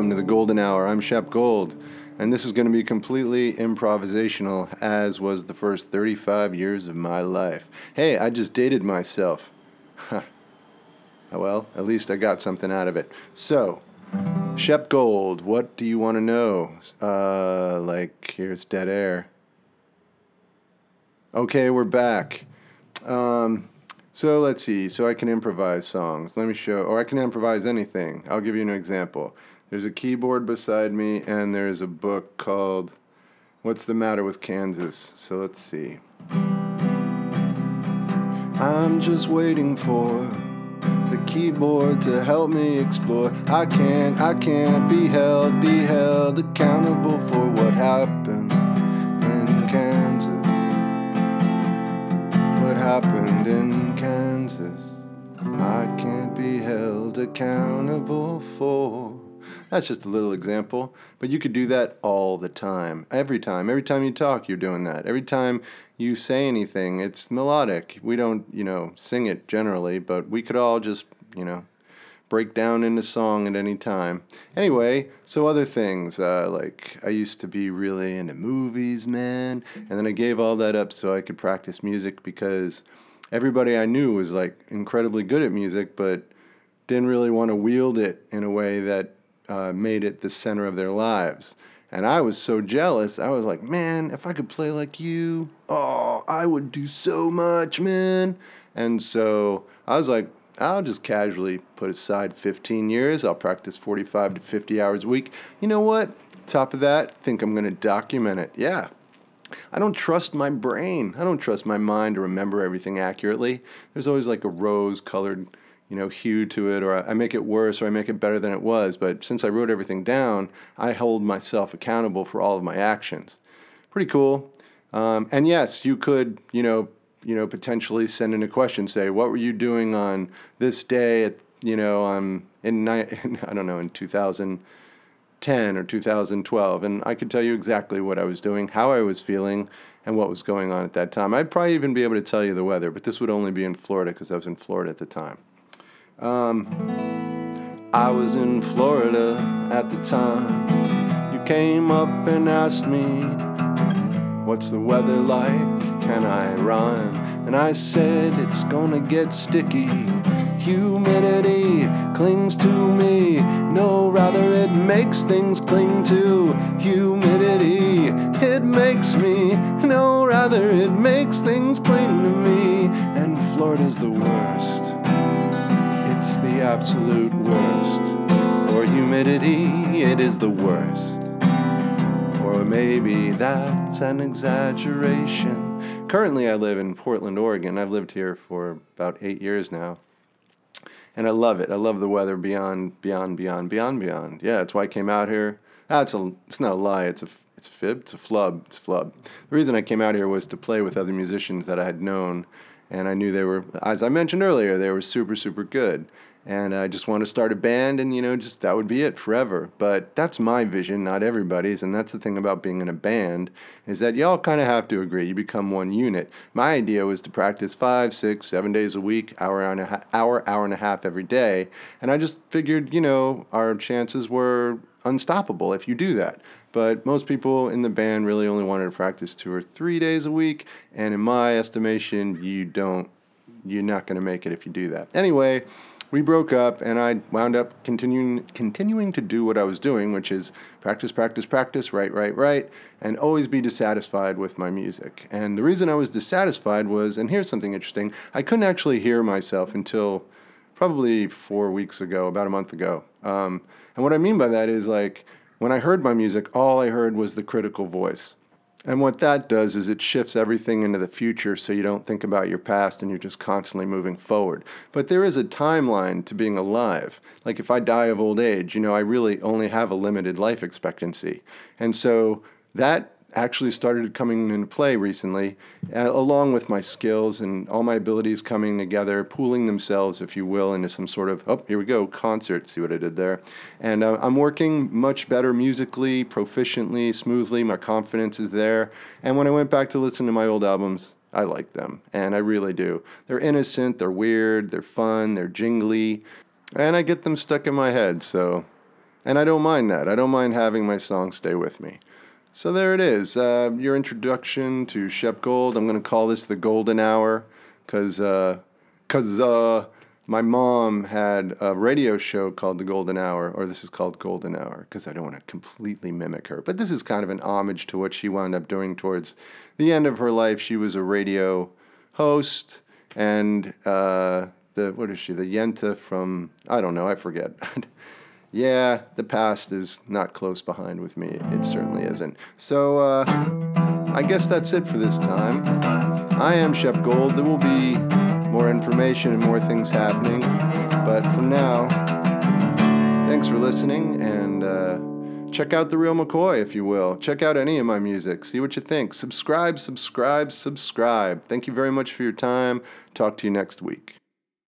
welcome to the Golden Hour. I'm Shep Gold, and this is going to be completely improvisational, as was the first 35 years of my life. Hey, I just dated myself. Huh. well, at least I got something out of it. So, Shep Gold, what do you want to know? Uh, like, here's dead air. Okay, we're back. Um, so let's see. So I can improvise songs. Let me show, or I can improvise anything. I'll give you an example. There's a keyboard beside me, and there's a book called What's the Matter with Kansas? So let's see. I'm just waiting for the keyboard to help me explore. I can't, I can't be held, be held accountable for what That's just a little example, but you could do that all the time. Every time. Every time you talk, you're doing that. Every time you say anything, it's melodic. We don't, you know, sing it generally, but we could all just, you know, break down into song at any time. Anyway, so other things, uh, like I used to be really into movies, man, and then I gave all that up so I could practice music because everybody I knew was like incredibly good at music, but didn't really want to wield it in a way that uh, made it the center of their lives. And I was so jealous. I was like, man, if I could play like you, oh, I would do so much, man. And so I was like, I'll just casually put aside 15 years. I'll practice 45 to 50 hours a week. You know what? Top of that, think I'm going to document it. Yeah. I don't trust my brain. I don't trust my mind to remember everything accurately. There's always like a rose colored you know, hue to it, or I make it worse, or I make it better than it was. But since I wrote everything down, I hold myself accountable for all of my actions. Pretty cool. Um, and yes, you could, you know, you know, potentially send in a question, say, what were you doing on this day at, you know, um, in, I don't know, in 2010 or 2012, and I could tell you exactly what I was doing, how I was feeling, and what was going on at that time. I'd probably even be able to tell you the weather, but this would only be in Florida because I was in Florida at the time. Um, I was in Florida at the time. You came up and asked me, What's the weather like? Can I rhyme? And I said, It's gonna get sticky. Humidity clings to me. No, rather, it makes things cling to humidity. It makes me. No, rather, it makes things cling to me. And Florida's the worst it's the absolute worst. For humidity, it is the worst. Or maybe that's an exaggeration. Currently, I live in Portland, Oregon. I've lived here for about eight years now. And I love it. I love the weather beyond, beyond, beyond, beyond, beyond. Yeah, that's why I came out here. That's a, it's not a lie. It's a, it's a fib. It's a flub. It's a flub. The reason I came out here was to play with other musicians that I had known and I knew they were, as I mentioned earlier, they were super, super good. And I just want to start a band, and you know, just that would be it forever. But that's my vision, not everybody's. And that's the thing about being in a band is that y'all kind of have to agree. You become one unit. My idea was to practice five, six, seven days a week, hour, and a half, hour, hour and a half every day. And I just figured, you know, our chances were unstoppable if you do that. But most people in the band really only wanted to practice two or three days a week, and in my estimation, you don't, you're not going to make it if you do that. Anyway, we broke up, and I wound up continuing continuing to do what I was doing, which is practice, practice, practice, write, write, write, and always be dissatisfied with my music. And the reason I was dissatisfied was, and here's something interesting, I couldn't actually hear myself until probably four weeks ago, about a month ago. Um, and what I mean by that is like when I heard my music, all I heard was the critical voice. And what that does is it shifts everything into the future so you don't think about your past and you're just constantly moving forward. But there is a timeline to being alive. Like if I die of old age, you know, I really only have a limited life expectancy. And so that actually started coming into play recently, uh, along with my skills and all my abilities coming together, pooling themselves, if you will, into some sort of, oh, here we go, concert. See what I did there? And uh, I'm working much better musically, proficiently, smoothly. My confidence is there. And when I went back to listen to my old albums, I like them, and I really do. They're innocent, they're weird, they're fun, they're jingly, and I get them stuck in my head, so And I don't mind that. I don't mind having my song stay with me. So there it is. Uh, your introduction to Shep Gold. I'm going to call this the Golden Hour because uh, cause, uh, my mom had a radio show called The Golden Hour, or this is called Golden Hour because I don't want to completely mimic her. But this is kind of an homage to what she wound up doing towards the end of her life. She was a radio host and uh, the, what is she, the Yenta from, I don't know, I forget. yeah, the past is not close behind with me. It certainly isn't. So uh, I guess that's it for this time. I am Shep Gold. There will be more information and more things happening. But for now, thanks for listening and uh, check out The Real McCoy, if you will. Check out any of my music. See what you think. Subscribe, subscribe, subscribe. Thank you very much for your time. Talk to you next week.